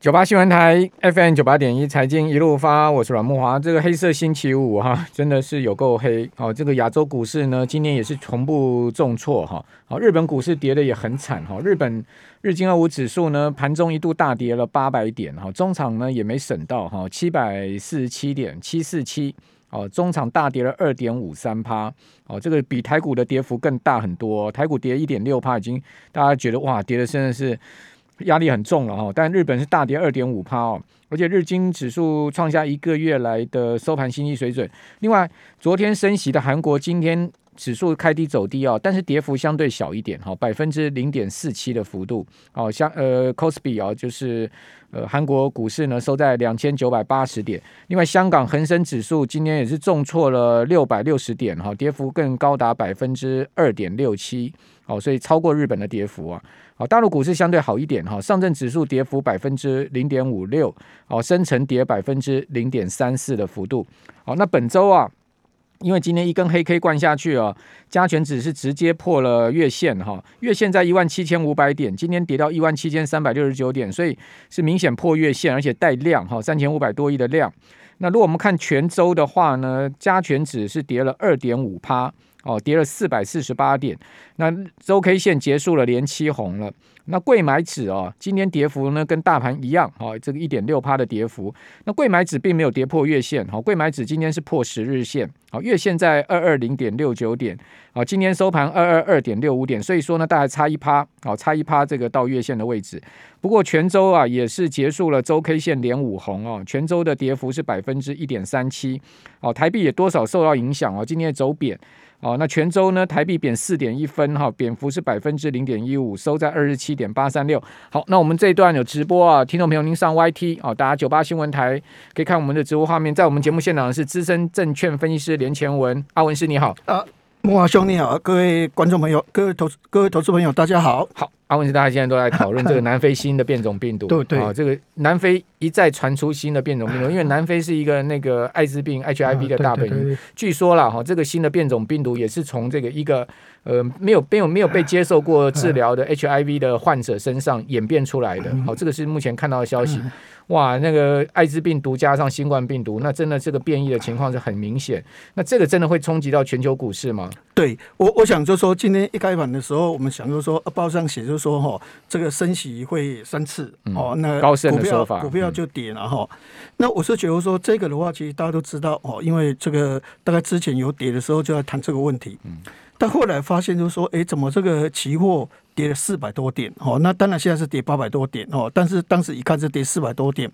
九八新闻台 FM 九八点一财经一路发，我是阮慕华。这个黑色星期五哈，真的是有够黑哦。这个亚洲股市呢，今天也是同步重挫哈。好，日本股市跌得也很惨哈。日本日经二五指数呢，盘中一度大跌了八百点哈，中场呢也没省到哈，七百四十七点七四七哦，中场大跌了二点五三趴哦，这个比台股的跌幅更大很多，台股跌一点六趴，已经大家觉得哇，跌的真的是。压力很重了哈，但日本是大跌二点五趴哦，而且日经指数创下一个月来的收盘新低水准。另外，昨天升息的韩国今天指数开低走低哦，但是跌幅相对小一点哈，百分之零点四七的幅度哦，像呃 Kospi 啊，就是呃韩国股市呢收在两千九百八十点。另外，香港恒生指数今天也是重挫了六百六十点哈，跌幅更高达百分之二点六七哦，所以超过日本的跌幅啊。好，大陆股市相对好一点哈，上证指数跌幅百分之零点五六，哦，深成跌百分之零点三四的幅度。好，那本周啊，因为今天一根黑 K 灌下去啊，加权指是直接破了月线哈，月线在一万七千五百点，今天跌到一万七千三百六十九点，所以是明显破月线，而且带量哈，三千五百多亿的量。那如果我们看全周的话呢，加权指是跌了二点五趴。哦，跌了四百四十八点，那周 K 线结束了连七红了。那贵买指哦，今天跌幅呢跟大盘一样，哦，这个一点六趴的跌幅。那贵买指并没有跌破月线，好，柜买指今天是破十日线，好，月线在二二零点六九点，好，今天收盘二二二点六五点，所以说呢，大概差一趴，好，差一趴这个到月线的位置。不过全周啊也是结束了周 K 线连五红哦，全周的跌幅是百分之一点三七，哦，台币也多少受到影响哦，今天走贬。哦，那全周呢？台币贬四点一分，哈，贬幅是百分之零点一五，收在二十七点八三六。好，那我们这一段有直播啊，听众朋友您上 YT 哦，大家九八新闻台可以看我们的直播画面。在我们节目现场的是资深证券分析师连前文，阿文师你好。啊，木华兄你好，各位观众朋友，各位投各位投资朋友，大家好。好，阿文师，大家现在都在讨论这个 南非新的变种病毒，对对，啊，这个南非。一再传出新的变种病毒，因为南非是一个那个艾滋病 HIV 的大本营，据说啦哈，这个新的变种病毒也是从这个一个呃没有没有没有被接受过治疗的 HIV 的患者身上演变出来的。好，这个是目前看到的消息。哇，那个艾滋病毒加上新冠病毒，那真的这个变异的情况是很明显。那这个真的会冲击到全球股市吗？对我，我想就说今天一开盘的时候，我们想就说报上写就说哈，这个升息会三次哦，那高盛的说法，股票。就跌了哈，那我是觉得说这个的话，其实大家都知道哦，因为这个大概之前有跌的时候就要谈这个问题，但后来发现就是说，哎，怎么这个期货跌了四百多点哦？那当然现在是跌八百多点哦，但是当时一看是跌四百多点，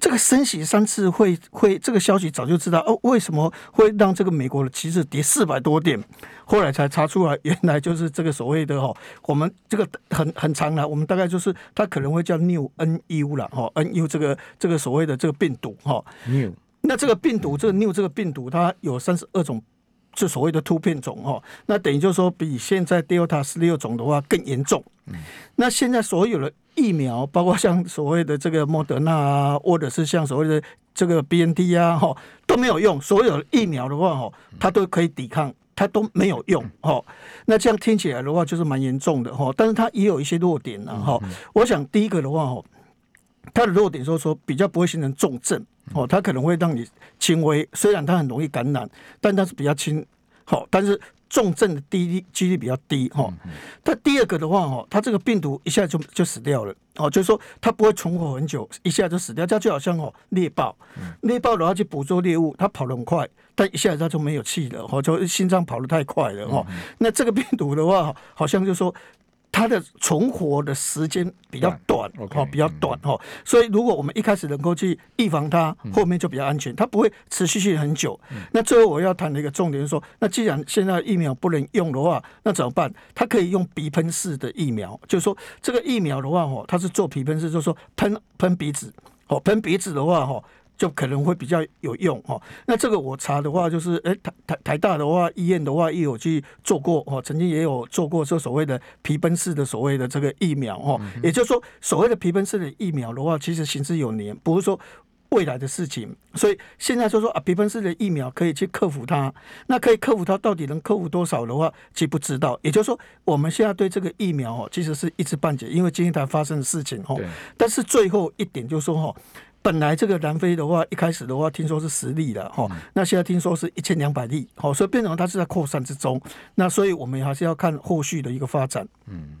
这个升息三次会会这个消息早就知道哦，为什么会让这个美国的期指跌四百多点？后来才查出来，原来就是这个所谓的哈，我们这个很很长了，我们大概就是它可能会叫 New NU 了哈，NU 这个这个所谓的这个病毒哈。New，那这个病毒这个 New 这个病毒它有三十二种，就所谓的突变种哈。那等于就是说比现在 Delta 十六种的话更严重。那现在所有的疫苗，包括像所谓的这个莫德纳啊，或者是像所谓的这个 BNT 啊哈，都没有用。所有的疫苗的话哈，它都可以抵抗。它都没有用哈，那这样听起来的话就是蛮严重的哈，但是它也有一些弱点呢哈。我想第一个的话哦，它的弱点就是说比较不会形成重症哦，它可能会让你轻微，虽然它很容易感染，但它是比较轻好，但是。重症的低几率比较低哈，它第二个的话哈，它这个病毒一下就就死掉了哦，就是说它不会存活很久，一下就死掉，它就好像哦猎豹，猎豹的话去捕捉猎物，它跑得很快，但一下子它就没有气了哦，就心脏跑得太快了哈，那这个病毒的话，好像就是说。它的存活的时间比较短，哦比较短哈，所以如果我们一开始能够去预防它，后面就比较安全，它不会持续性很久。那最后我要谈的一个重点是说，那既然现在疫苗不能用的话，那怎么办？它可以用鼻喷式的疫苗，就是说这个疫苗的话，哈，它是做鼻喷式，就是说喷喷鼻子，哦，喷鼻子的话，哈。就可能会比较有用哈，那这个我查的话，就是诶台台台大的话，医院的话也有去做过哦，曾经也有做过这所谓的皮奔式的所谓的这个疫苗哦，也就是说所谓的皮奔式的疫苗的话，其实行之有年，不是说。未来的事情，所以现在就说啊，比方说的疫苗可以去克服它，那可以克服它，到底能克服多少的话，其实不知道。也就是说，我们现在对这个疫苗哦，其实是一知半解，因为今天才发生的事情哦。但是最后一点就是说哈，本来这个南非的话，一开始的话听说是十例的哈，那现在听说是一千两百例，好，所以变成它是在扩散之中。那所以我们还是要看后续的一个发展。嗯。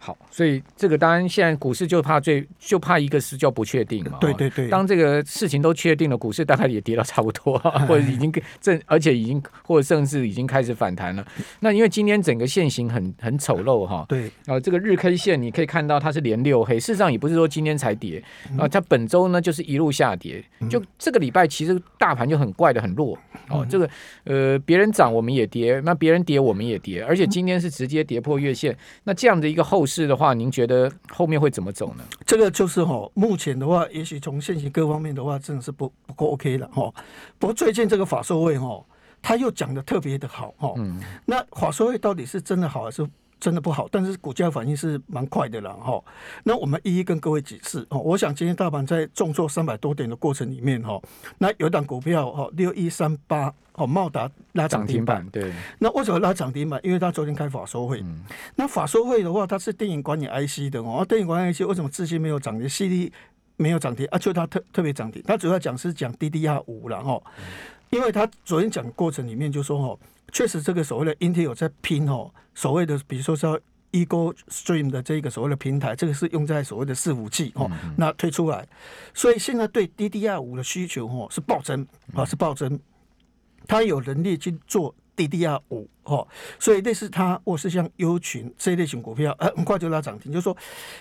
好，所以这个当然现在股市就怕最就怕一个是叫不确定嘛。对对对。当这个事情都确定了，股市大概也跌到差不多，或者已经正，而且已经或者甚至已经开始反弹了。那因为今天整个线型很很丑陋哈。对。然后这个日 K 线你可以看到它是连六黑，事实上也不是说今天才跌啊，它本周呢就是一路下跌。就这个礼拜其实大盘就很怪的很弱哦。这个呃别人涨我们也跌，那别人跌我们也跌，而且今天是直接跌破月线。那这样的一个后。是的话，您觉得后面会怎么走呢？这个就是哈，目前的话，也许从现行各方面的话，真的是不不够 OK 了哈。不过最近这个法说会哈，他又讲的特别的好哈。嗯。那法说会到底是真的好还是真的不好？但是股价反应是蛮快的了哈。那我们一一跟各位解释哦。我想今天大盘在重挫三百多点的过程里面哈，那有档股票哈六一三八。哦，茂达拉涨停板，对。那为什么拉涨停板？因为它昨天开法收会。嗯、那法收会的话，它是电影管理 IC 的哦。电影管理 IC 为什么资金没有涨停？CD 没有涨停啊？就它特特别涨停。它主要讲是讲 DDR 五了哈。因为它昨天讲过程里面就说哦，确实这个所谓的 Intel 有在拼哦，所谓的比如说说 Eagle Stream 的这个所谓的平台，这个是用在所谓的伺服器哦。那推出来，所以现在对 DDR 五的需求哦是暴增啊，是暴增。他有能力去做 DDR 五哦，所以类似它或是像优群这一类型股票，呃，很快就拉涨停。就是说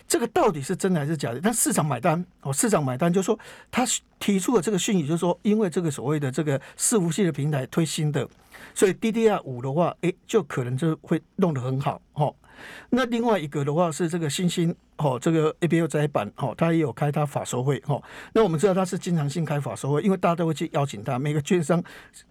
这个到底是真的还是假的？但市场买单哦，市场买单，就说他提出了这个讯息，就是说因为这个所谓的这个伺服器的平台推新的，所以 DDR 五的话，哎，就可能就会弄得很好哦。那另外一个的话是这个新兴哦，这个 A B U 载板哦，它也有开它法收会哦。那我们知道它是经常性开法收会，因为大家都会去邀请他，每个券商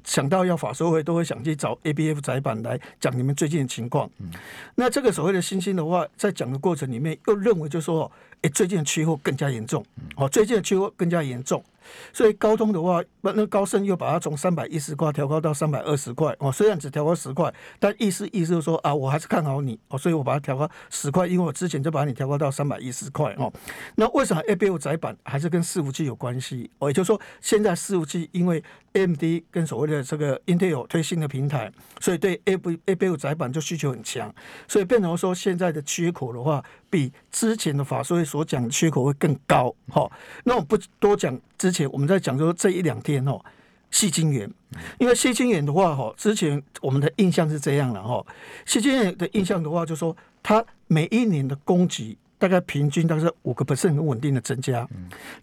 想到要法收会，都会想去找 A B F 载板来讲你们最近的情况。嗯、那这个所谓的新兴的话，在讲的过程里面又认为就是说，哎，最近的缺货更加严重，哦，最近的缺货更加严重。所以高通的话，那高盛又把它从三百一十块调高到三百二十块哦。虽然只调高十块，但意思意思就是说啊，我还是看好你哦，所以我把它调高十块，因为我之前就把你调高到三百一十块哦。那为什么 A B U 载板还是跟伺服器有关系？哦，也就是说，现在伺服器因为 A M D 跟所谓的这个 Intel 推新的平台，所以对 A B A B U 载板就需求很强，所以变成说现在的缺口的话，比之前的法说会所讲的缺口会更高。好，那我不多讲之前我们在讲说这一两天哦，细晶圆，因为细晶圆的话哈，之前我们的印象是这样了哈，细晶圆的印象的话，就说它每一年的供给大概平均大概是五个 percent 很稳定的增加，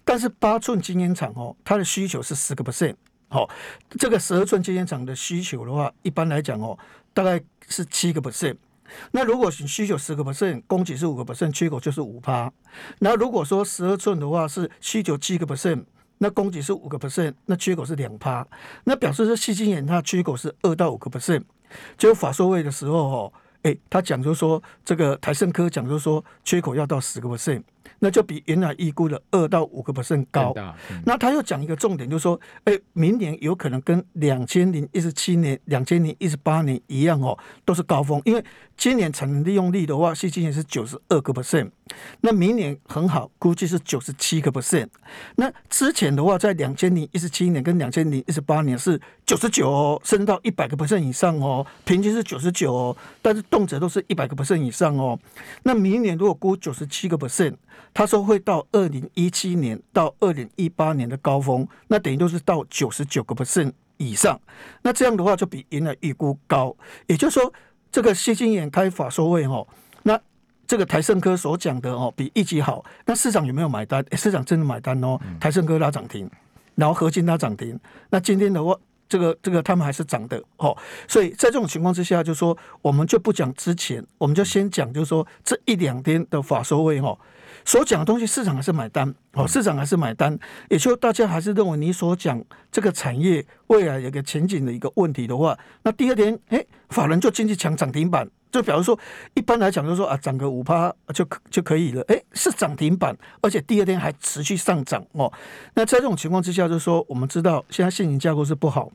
但是八寸晶圆厂哦，它的需求是十个 percent，好，这个十二寸晶圆厂的需求的话，一般来讲哦，大概是七个 percent。那如果是需求十个 percent，供给是五个 percent，缺口就是五趴。那如果说十二寸的话是需求七个 percent，那供给是五个 percent，那缺口是两趴。那表示说细晶圆它缺口是二到五个 percent。就法说位的时候哦，诶，他讲就说这个台盛科讲就说缺口要到十个 percent。那就比原来预估的二到五个 percent 高。那他又讲一个重点，就是说，哎，明年有可能跟两千零一十七年、两千零一十八年一样哦，都是高峰。因为今年产能利用率的话，是今年是九十二个 percent，那明年很好，估计是九十七个 percent。那之前的话，在两千零一十七年跟两千零一十八年是九十九哦，升到一百个 percent 以上哦，平均是九十九哦，但是动辄都是一百个 percent 以上哦。那明年如果估九十七个 percent。他说会到二零一七年到二零一八年的高峰，那等于都是到九十九个 percent 以上。那这样的话就比原来预估高。也就是说，这个矽晶圆开法说会哦，那这个台盛科所讲的哦比预期好。那市场有没有买单？市场真的买单哦。台盛科拉涨停，然后合金拉涨停。那今天的话，这个这个他们还是涨的哦。所以在这种情况之下，就是说我们就不讲之前，我们就先讲，就是说这一两天的法收会哦。所讲的东西，市场还是买单哦，市场还是买单，也就大家还是认为你所讲这个产业未来有个前景的一个问题的话，那第二天，哎，法人就进去抢涨停板，就比如说，一般来讲，就说啊，涨个五趴就可就可以了。哎，是涨停板，而且第二天还持续上涨哦。那在这种情况之下，就是说，我们知道现在现行架构是不好，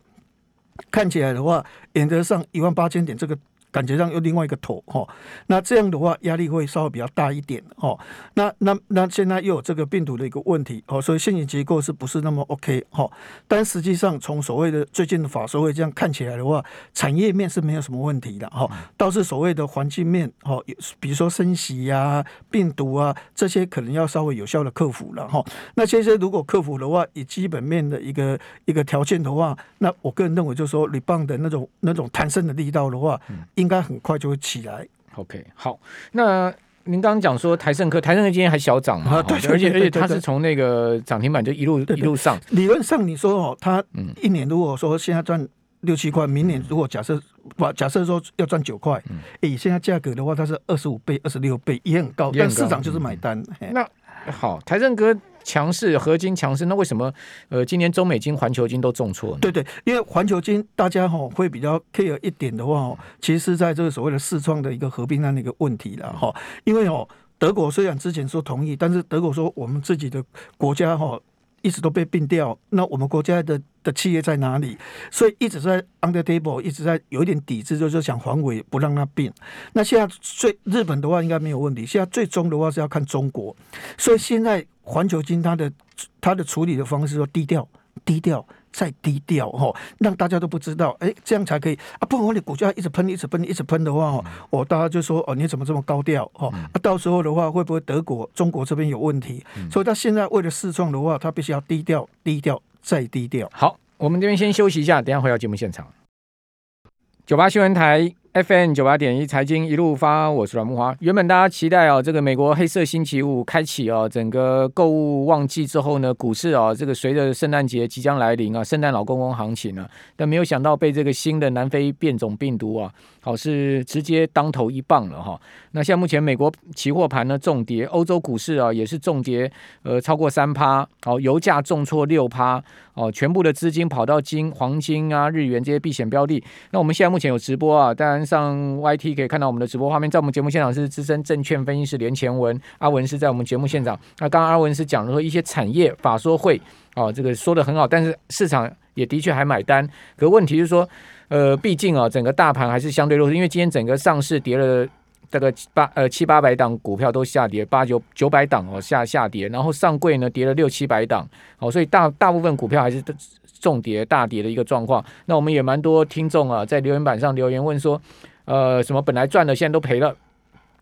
看起来的话，演得上一万八千点这个。感觉上又另外一个头哈，那这样的话压力会稍微比较大一点哦。那那那现在又有这个病毒的一个问题哦，所以现行结构是不是那么 OK 哈？但实际上从所谓的最近的法说会这样看起来的话，产业面是没有什么问题的哈，倒是所谓的环境面哦，比如说升息呀、病毒啊这些可能要稍微有效的克服了哈。那这些如果克服的话，以基本面的一个一个条件的话，那我个人认为就是说，rebound 的那种那种弹升的力道的话。应该很快就会起来。OK，好。那您刚刚讲说台盛科，台盛科今天还小涨嘛？啊，对，而且而且它是从那个涨停板就一路一路上。理论上你说哦，它一年如果说现在赚六七块，明年如果假设把假设说要赚九块，以现在价格的话，它是二十五倍、二十六倍，也很高，但市场就是买单。那好，台盛科。强势，合金强势，那为什么呃今年中美金、环球金都重挫呢？对对，因为环球金大家哈会比较 care 一点的话，其实是在这个所谓的四创的一个合并案的一个问题了哈。因为哦，德国虽然之前说同意，但是德国说我们自己的国家哈。一直都被并掉，那我们国家的的企业在哪里？所以一直在 under table，一直在有一点抵制，就是想防伪不让它并。那现在最日本的话应该没有问题，现在最终的话是要看中国。所以现在环球金它的它的处理的方式说低调，低调。再低调哈，让大家都不知道，哎，这样才可以啊！不然我你股价一直喷，一直喷，一直喷的话哦，我大家就说哦，你怎么这么高调哦？啊，到时候的话会不会德国、中国这边有问题？所以他现在为了试创的话，他必须要低调、低调再低调。好，我们这边先休息一下，等下回到节目现场。九八新闻台。FM 九八点一财经一路发，我是阮木华。原本大家期待哦，这个美国黑色星期五开启哦，整个购物旺季之后呢，股市啊，这个随着圣诞节即将来临啊，圣诞老公公行情啊，但没有想到被这个新的南非变种病毒啊，好是直接当头一棒了哈。那现在目前美国期货盘呢重跌，欧洲股市啊也是重跌，呃超过三趴，好油价重挫六趴，哦全部的资金跑到金、黄金啊、日元这些避险标的。那我们现在目前有直播啊，但然。上 YT 可以看到我们的直播画面，在我们节目现场是资深证券分析师连前文，阿文是在我们节目现场。那刚刚阿文是讲了说一些产业法说会，哦，这个说的很好，但是市场也的确还买单。可问题是说，呃，毕竟啊，整个大盘还是相对弱势，因为今天整个上市跌了这个八呃七八百档股票都下跌，八九九百档哦下下跌，然后上柜呢跌了六七百档，哦，所以大大部分股票还是。重跌大跌的一个状况，那我们也蛮多听众啊，在留言板上留言问说，呃，什么本来赚的现在都赔了，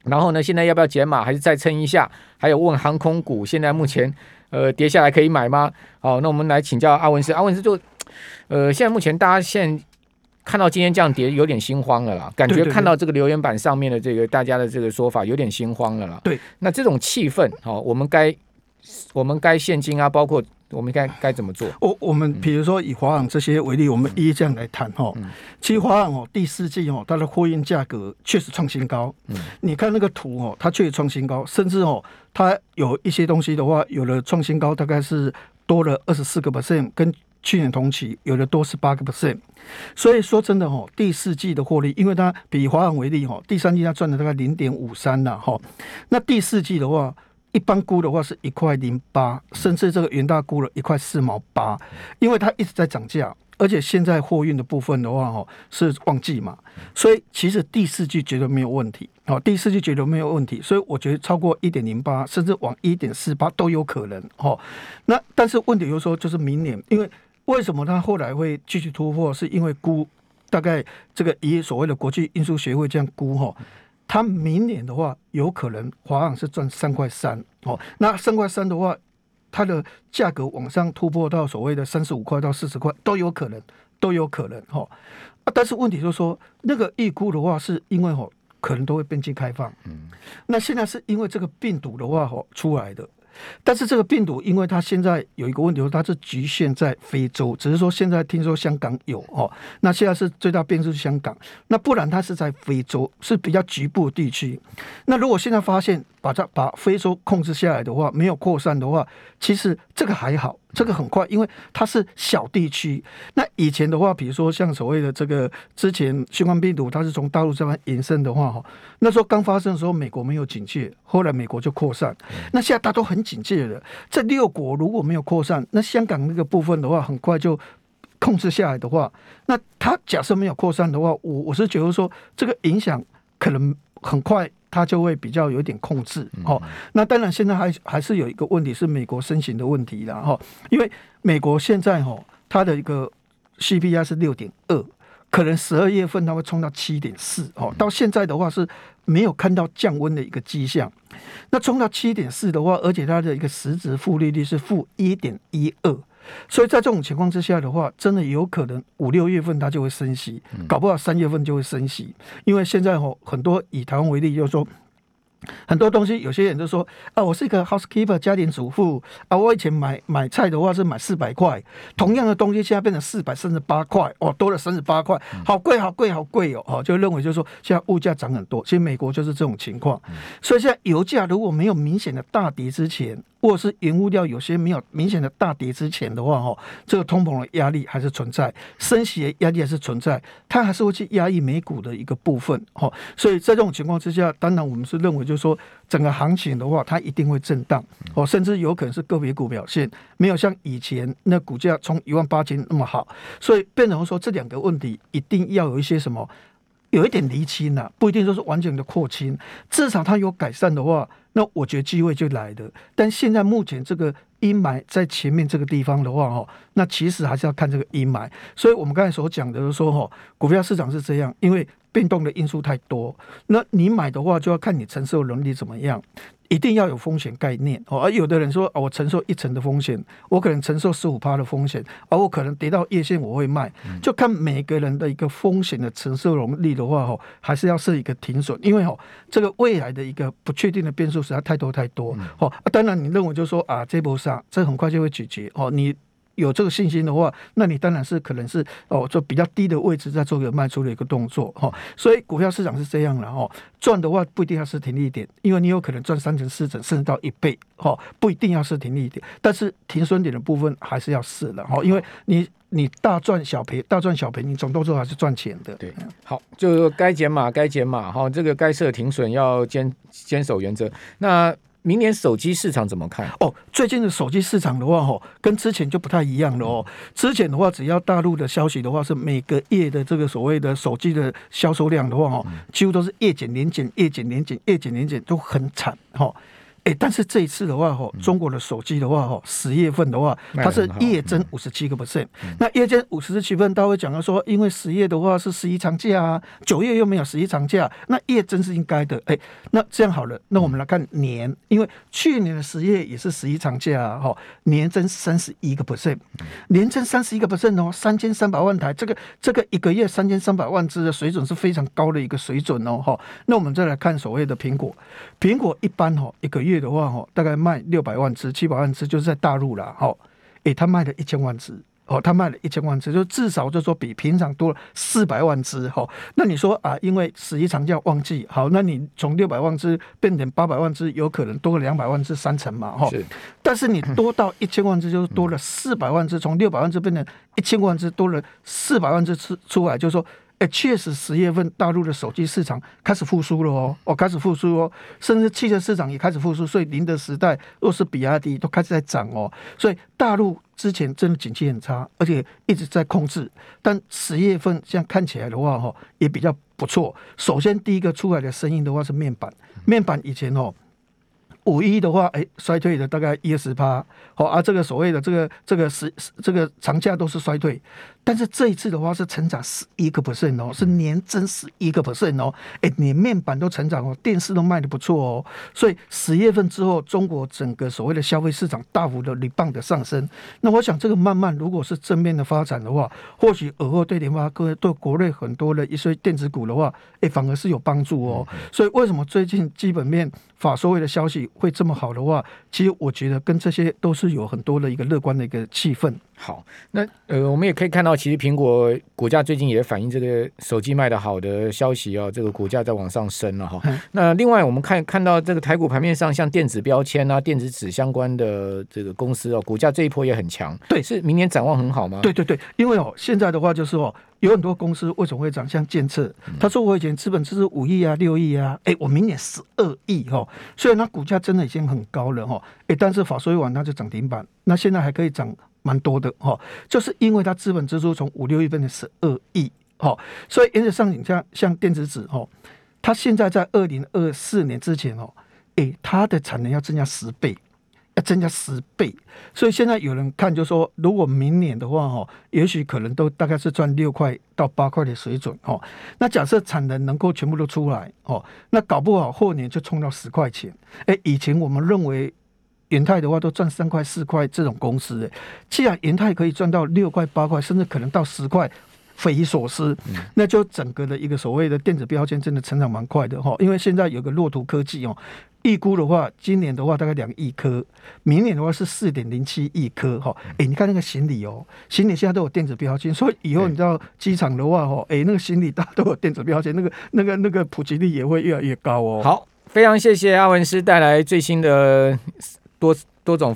然后呢，现在要不要减码，还是再撑一下？还有问航空股现在目前呃跌下来可以买吗？好，那我们来请教阿文师，阿文师就呃，现在目前大家现在看到今天这样跌，有点心慌了啦，感觉看到这个留言板上面的这个大家的这个说法，有点心慌了啦。对，那这种气氛，好，我们该我们该现金啊，包括。我们该该怎么做？我我们比如说以华航这些为例，我们一一这样来谈哈。其实华航哦，第四季哦，它的货运价格确实创新高。嗯，你看那个图哦，它确实创新高，甚至哦，它有一些东西的话，有的创新高，大概是多了二十四个 percent，跟去年同期有的多十八个 percent。所以说真的哦，第四季的获利，因为它比华航为例哈，第三季它赚了大概零点五三了哈。那第四季的话。一般估的话是一块零八，甚至这个元大估了一块四毛八，因为它一直在涨价，而且现在货运的部分的话，哦是旺季嘛，所以其实第四季绝对没有问题，哦，第四季绝对没有问题，所以我觉得超过一点零八，甚至往一点四八都有可能，哦，那但是问题就是说，就是明年，因为为什么它后来会继续突破，是因为估大概这个以所谓的国际运输协会这样估，哈。它明年的话，有可能华航是赚三块三哦。那三块三的话，它的价格往上突破到所谓的三十五块到四十块都有可能，都有可能哈。啊，但是问题就是说，那个预估的话，是因为哦，可能都会边境开放。嗯。那现在是因为这个病毒的话哦出来的。但是这个病毒，因为它现在有一个问题，它是局限在非洲，只是说现在听说香港有哦，那现在是最大变数是香港，那不然它是在非洲，是比较局部地区。那如果现在发现把它把非洲控制下来的话，没有扩散的话，其实这个还好，这个很快，因为它是小地区。那以前的话，比如说像所谓的这个之前新冠病毒，它是从大陆这边延伸的话，哈，那时候刚发生的时候，美国没有警戒，后来美国就扩散。那现在大家都很警戒了，这六国如果没有扩散，那香港那个部分的话，很快就控制下来的话，那它假设没有扩散的话，我我是觉得说这个影响可能很快。它就会比较有点控制哦。那当然，现在还还是有一个问题是美国升息的问题了哈。因为美国现在哈，它的一个 CPI 是六点二，可能十二月份它会冲到七点四哦。到现在的话是没有看到降温的一个迹象。那冲到七点四的话，而且它的一个实质负利率是负一点一二。所以在这种情况之下的话，真的有可能五六月份它就会升息，搞不好三月份就会升息，因为现在吼很多以台湾为例，就是说。很多东西，有些人就说啊，我是一个 housekeeper 家庭主妇啊，我以前买买菜的话是买四百块，同样的东西现在变成四百三十八块，哦，多了三十八块，好贵好贵好贵哦，哦，就认为就是说现在物价涨很多，其实美国就是这种情况，所以现在油价如果没有明显的大跌之前。或者是延误掉有些没有明显的大跌之前的话，哈，这个通膨的压力还是存在，升息的压力还是存在，它还是会去压抑美股的一个部分，哈。所以在这种情况之下，当然我们是认为，就是说整个行情的话，它一定会震荡，哦，甚至有可能是个别股表现没有像以前那股价从一万八千那么好，所以变成说这两个问题一定要有一些什么，有一点厘清呐，不一定说是完全的扩清，至少它有改善的话。那我觉得机会就来了，但现在目前这个阴霾在前面这个地方的话，哦，那其实还是要看这个阴霾。所以我们刚才所讲的，就是说，哈，股票市场是这样，因为变动的因素太多，那你买的话就要看你承受能力怎么样。一定要有风险概念哦，而有的人说，我承受一成的风险，我可能承受十五趴的风险，而我可能跌到夜线我会卖，就看每个人的一个风险的承受能力的话，哦，还是要设一个停损，因为哦，这个未来的一个不确定的变数实在太多太多哦。当然，你认为就是说啊，这波杀，这很快就会解决哦，你。有这个信心的话，那你当然是可能是哦，做比较低的位置在做一个卖出的一个动作哈。所以股票市场是这样了哈，赚的话不一定要是停利点，因为你有可能赚三成、四成，甚至到一倍哈，不一定要是停利点，但是停损点的部分还是要试的哈，因为你你大赚小赔，大赚小赔，你总动作还是赚钱的。对，好，就该减码该减码哈，这个该设停损要坚坚守原则。那明年手机市场怎么看？哦，最近的手机市场的话，哦，跟之前就不太一样了哦。之前的话，只要大陆的消息的话，是每个月的这个所谓的手机的销售量的话，哦，几乎都是月减年减，月减年减，月减年减，都很惨，哈。哎，但是这一次的话，哈，中国的手机的话，哈，十月份的话，它是月增五十七个 percent。那月增五十七分，他会讲到说，因为十月的话是十一长假啊，九月又没有十一长假，那月增是应该的。哎，那这样好了，那我们来看年，因为去年的十月也是十一长假啊，哈，年增三十一个 percent，年增三十一个 percent 哦，三千三百万台，这个这个一个月三千三百万只的水准是非常高的一个水准哦，哈。那我们再来看所谓的苹果，苹果一般哈一个月。的话哈，大概卖六百万只、七百万只，就是在大陆了哈。诶，他卖了一千万只哦，他卖了一千万只，就至少就说比平常多了四百万只哈。那你说啊，因为十一长假旺季，好，那你从六百万只变成八百万只，有可能多个两百万只，三成嘛哈。但是你多到一千万只，就是多了四百万只，从六百万只变成一千万只，多了四百万只出出来，就是说。哎，确实，十月份大陆的手机市场开始复苏了哦，哦，开始复苏哦，甚至汽车市场也开始复苏，所以宁德时代、若是比亚迪都开始在涨哦，所以大陆之前真的景气很差，而且一直在控制，但十月份这样看起来的话，哈，也比较不错。首先第一个出来的声音的话是面板，面板以前哦。五一的话，哎，衰退的大概一二十趴，好，啊这个所谓的这个这个十这个长假都是衰退，但是这一次的话是成长十一个 percent 哦，是年增十一个 percent 哦，哎，连面板都成长哦，电视都卖得不错哦，所以十月份之后，中国整个所谓的消费市场大幅的 rebound 的上升，那我想这个慢慢如果是正面的发展的话，或许尔后对联发科对国内很多的一些电子股的话，哎，反而是有帮助哦，所以为什么最近基本面法说会的消息会这么好的话，其实我觉得跟这些都是有很多的一个乐观的一个气氛。好，那呃，我们也可以看到，其实苹果股价最近也反映这个手机卖的好的消息哦，这个股价在往上升了哈。嗯、那另外，我们看看到这个台股盘面上，像电子标签啊、电子纸相关的这个公司哦，股价这一波也很强。对，是明年展望很好吗？对对对，因为哦，现在的话就是哦，有很多公司为什么会涨？像建策，他说我以前资本支出五亿啊、六亿啊，哎，我明年十二亿哦，虽然它股价真的已经很高了哈，哎，但是法说一晚它就涨停板，那现在还可以涨。蛮多的哈，就是因为它资本支出从五六亿变成十二亿，哈，所以因此上影像像电子纸哈，它现在在二零二四年之前哦，诶，它的产能要增加十倍，要增加十倍，所以现在有人看就说，如果明年的话哈，也许可能都大概是赚六块到八块的水准哈。那假设产能能够全部都出来哦，那搞不好后年就冲到十块钱。诶，以前我们认为。元泰的话都赚三块四块这种公司，哎，既然元泰可以赚到六块八块，甚至可能到十块，匪夷所思。嗯、那就整个的一个所谓的电子标签真的成长蛮快的哈。因为现在有个洛图科技哦，预估的话，今年的话大概两亿颗，明年的话是四点零七亿颗哈。哎、欸，你看那个行李哦，行李现在都有电子标签，所以以后你知道机场的话哦，哎、欸，那个行李大家都有电子标签，那个那个那个普及率也会越来越高哦。好，非常谢谢阿文师带来最新的。多多种。